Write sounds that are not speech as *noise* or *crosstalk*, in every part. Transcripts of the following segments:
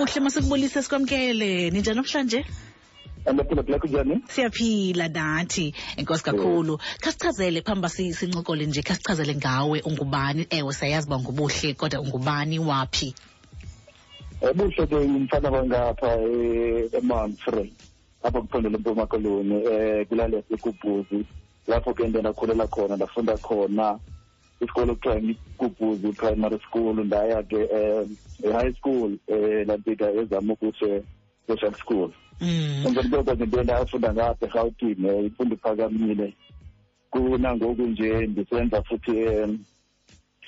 kuhle masikubulise sikwamkele ninjani namhlanje? Andaphila phila kunjani siyaphila nathi enkosi kakhulu. Khasichazele phambi si sincokole nje khasichazele ngawe ungubani? Ewe siyayazi uba ngubuhle kodwa ungubani waphi? Buhle ke ngumfana wangapha emanfrey apho kuphondela empuma koloni um kulali yasekubhuzi lapho ke nto ndakhulela khona ndafunda khona. Isikolo kuthiwa ikubhuzi primary school ndaya ke um e-high school um lantika ezama ukuse social school mm. emveni koko ke nto ndafunda ngapha erhawutini um imfundo iphakamile kunangoku nje ndisenza futhi um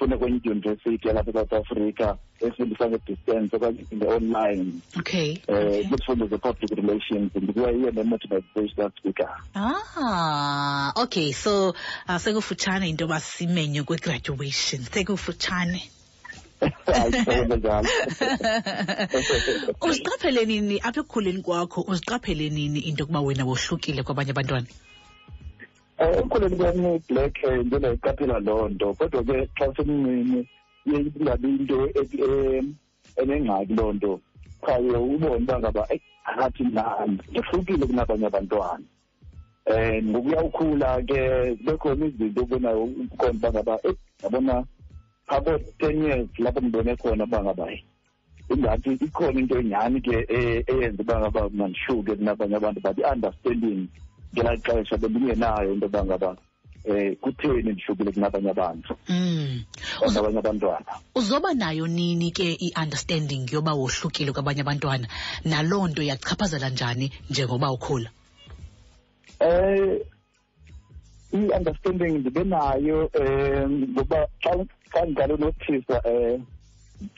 fune kwenye idyunivesithi yalapha eSouth Africa efundisa nge-distance okanye nge-online okay um kwizifundo ze-public relations ndikuwa yiyo ne-motivational speaker ah okay so uh, sekufutshane into yoba simenye kwe-graduation sekufutshane. *laughs* Uziqaphele nini apha ekukhuleni kwakho uziqaphele nini into yokuba wena wohlukile kwabanye abantwana um ekukhuleni kwami black um nto ndayiqaphela loo nto kodwa ke xa semncinci iye ingabi into e- em, enengxaki loo nto. Qaye ubone uba ngaba akathi nani ndihlukile kunabanye abantwana. Um ngokuya ukhula ke zibe khona izinto obonayo ukhona uba ngaba yabona phabo ten years lapho ngibone khona uba ngaba "Hey, ingathi ikhona into nyhani ke e- eyenza uba ngaba mandihluke kunabanye abantu but i-understanding ngelaa xesha bendingenayo into yoba ngaba um kutheni ndihlukile kunabanye abantu? Mm. or nabanye abantwana. uzoba nayo nini ke i-understanding yoba wohlukile kwabanye abantwana? Naloo nto yakuchaphazela njani njengoba ukhula? Um i-understanding ndibe nayo um ngoba xa xa ndingalo nothisa um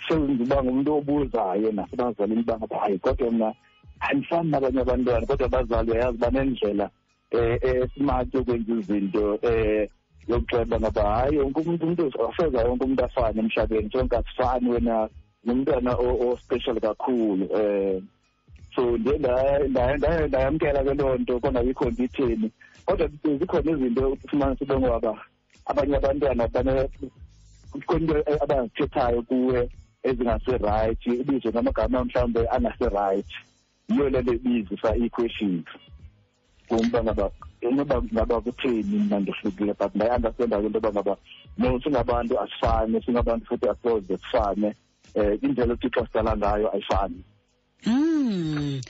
sendiba ngumntu obuzayo nasebazalini uba ngaba hayi kodwa mna andifani nabanye abantwana kodwa abazali uyayazi banendlela um esmart yokwenza izinto um yokuxeba ngaba hayi wonke umntu umntu afeza wonke umntu afane emhlabeni sonke asifani wena ngumntwana o- ospecial kakhulu um so ndiye nda- nda- nda- ndayamkela ke loo nto kodwa yikho nditheni kodwa zikhona izinto ufumanisa ube ngoba abanye abantwana bane- kukhona into abazithethayo kuwe ezingase-right ibizwe ngamagama mhlawumbe angase-right yiyo le nto ibizisa ii-questions kum uba ngaba inoba ngaba kutheni mna ndihlukile but ndayi-understanda ke into yoba ngaba no singabantu asifane singabantu futhi asoze sifane um indlela uthixo asidala ngayo ayifani. Mm.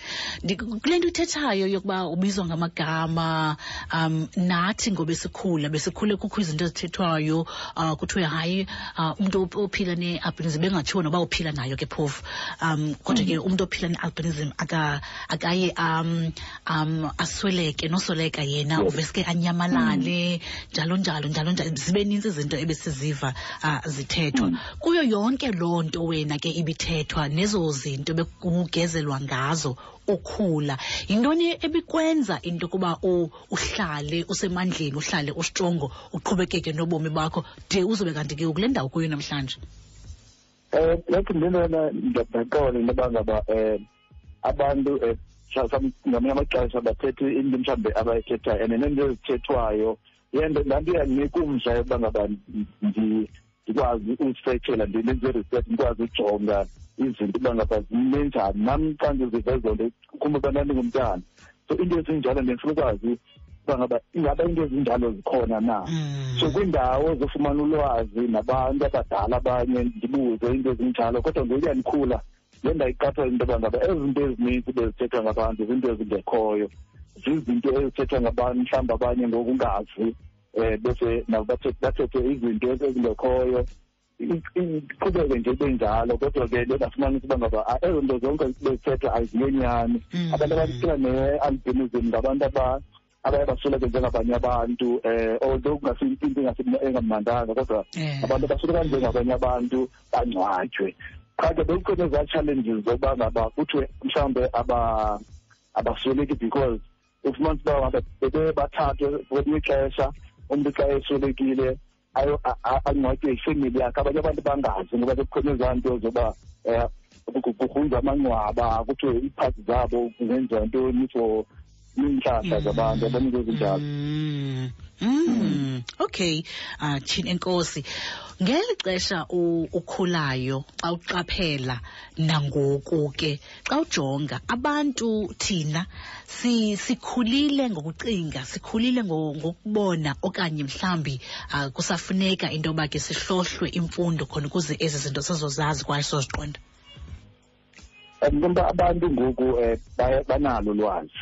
Kule nto uthethayo yokuba ubizwa ngamagama um nathi ngoba sikhula besikhule kukho izinto ezithethwayo uh, kuthiwe hayi uh, umuntu ophila ne-albinism bengatshiwo noba uphila nayo ke phofu. Um kodwa ke umuntu ophila ne-albinism aka, akaye um, um asweleke nosweleka yena Yes. uveske anyamalale njalo njalo njalo njalo zibe nintsi izinto ebesiziva uh, zithethwa. Kuyo yonke loo nto wena ke ibithethwa nezo zinto bekugezelwa ngazo ukhula. Yintoni ebikwenza into yokuba uhlale usemandleni uhlale ustrongo uqhubekeke nobomi bakho? De uzobe kanti ke ukule ndawo kuyo namhlanje? Um like ndinona ndiyabhaqole into yoba ngaba um abantu um ngamanye amaxesha bathetha into mhlawumbi abayithethayo and nento ezithethwayo yento ndanto iyandinika umdla yokuba ngaba ndikwazi uzifethela ndenze i-research ndikwazi ujonga izinto uba ngaba zimenjani nam xa ndiziva ezo nto khumbula uba ndandingumntana so into ezinjalo ndifuna ukwazi uba ngaba ingaba into ezinjalo zikhona na? Mm. so kwiindawo zofumana ulwazi nabantu abadala abanye ndibuze into ezinjalo kodwa ngokuya ndikhula ndiye ndayiqaphela into yoba ngaba ezi zinto ezininzi bezithethwa ngabantu zinto ezingekhoyo. Zizinto ezithethwa ngabantu mhlawumbi abanye ngokungazi. Um bese nabo bathethe izinto ezingekhoyo iqhubeke nje ibe njalo kodwa ke bengafumani uba ngaba ah, ezo nto zonke bezithethwa aziyenyani Mm. abantu abaphila ne-albinism ngabantu aba abaye basuleke njengabanye abantu um although kungasinto into engasi- kodwa Eh. abantu abasoleka njengabanye abantu bangcwatywe qha ke bekukhona ezaa challenges zokuba ngaba kuthiwe mhlawumbe abasweleki because ufumanisa uba ngaba bebe bathathwe kwelinye ixesha umntu xa eswelekile ayo- a- a- angcwatywe yifemeli yakhe. Abanye abantu bangazi ngoba bekukhona ezaa nto zoba um kugrunjwa amangcwaba kuthiwe iiphathi zabo kungenziwa ntoni for iintlahla zabantu abanikeza njalo Mm. Mm. Okay. Ah Chin enkosi. Ngeli xesha u- ukhulayo xa uqaphela nangoku ke xa ujonga abantu thina si sikhulile ngokucinga sikhulile ngo- ngokubona okanye mhlambi ah, kusafuneka into yoba ke sihlohlwe imfundo khona ukuze ezi zinto sizozazi kwaye sizoziqonda. ngoba abantu ngoku um banalo ulwazi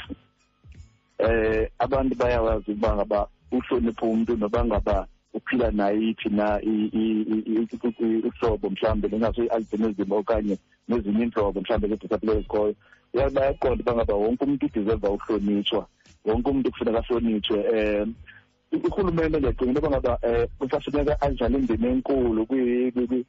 eh abantu bayawazi ukuba ngaba uhlonipha umuntu noba ngaba uphila nayiphi na i- i- i- i- uhlobo mhlawumbe lingaso i-albinism okanye nezinye iintlobo mhlawumbe zedisability ezikhoyo uya bayaqonda uba ngaba wonke umuntu udeserva uhlonitshwa wonke umuntu kufuneka ahlonitshwe. Um urhulumente ndiyacinga into yoba ngaba um kusafuneka adlale indima enkulu kwi- kwi- kwi-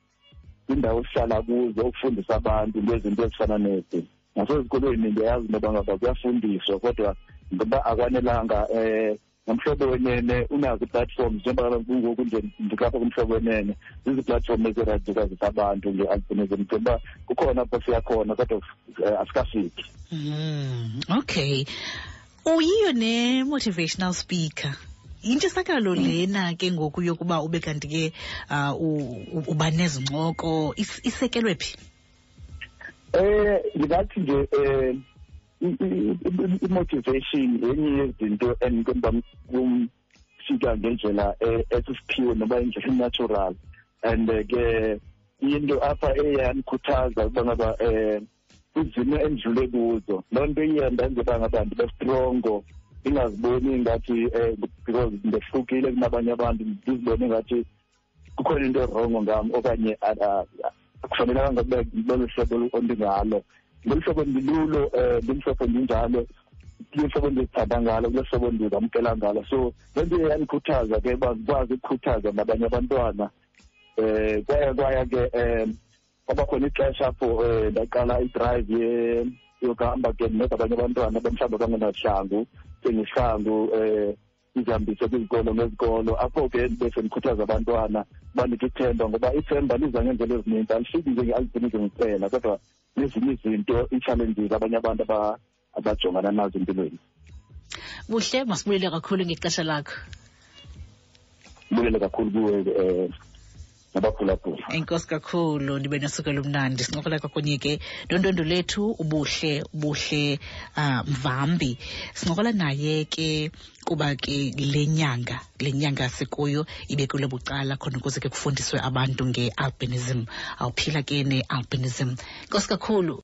kwiindawo esihlala kuzo ukufundisa abantu ngezinto ezifana nezi. Nasezikolweni ndiyayazi into yoba ngaba kuyafundiswa kodwa ngoba akwanelanga um nomhlobo wenene unazo ii-platforms njengoba kungoku nje ndilapha kumhlobo wenene zizi ii-platform ezirayithi ukwazisa abantu nge-albinism ndicinga uba kukhona apho siyakhona kodwa um asikafiki Mm, okay. Uyiyo ne-motivational speaker. Intshisakalo lena ke ngoku yokuba ube kanti ke uh, u- u- uba nezincoko is- isekelwe phi? Eh nje eh i- i- i- i-motivation yenye yezinto engikumba kumfika ngendlela eh, esisiphiwe noba indlela natural. And eh, ke into apha eyandikhuthaza ukuba ngaba um izimo endidlule kuzo loo nto iye ndenze uba ngaba ndibe strongo ndingaziboni ngathi um because ndehlukile kunabanye abantu ndizibone ngathi kukhona into erongo ngam okanye a- a- akufanelanga kube lolu hlobo ondingalo. Ngolu hlobo ndilulo um ndimhlobo ndinjalo kule hlobo ndizithanda ngalo kule hlobo ndizamkela ngalo. So loo nto yandikhuthaza ke uba ndikwazi ukukhuthaza nabanye abantwana um kwaye kwaye ke um kwabakhona ixesha apho um ndaqala idrive ye- yokuhamba ke ndinceda abanye abantwana abamhlawumbi abangenahlangu sengihlangu um izihambise kwizikolo ngezikolo apho ke ndibe sendikhuthaza abantwana banike ithemba ngoba ithemba liza ngeendlela ezininzi alifiki nje nge-albinism kuphela kodwa nezinye izinto ii-challenges abanye abantu abajongana nazo empilweni Buhle masibulele kakhulu ngexesha lakho. bulele kakhulu kuwe um nabaphulaphula Enkosi kakhulu ndibe nosuku olumnandi. Sincokola kwakunye ke nontondo lethu ubuhle ubuhle uh, mvambi. Sincokola naye ke kuba ke le nyanga le nyanga sikuyo ibe kule bucala khona ukuze ke kufundiswe abantu nge-albinism. Awuphila ke ne-albinism. Nkosi kakhulu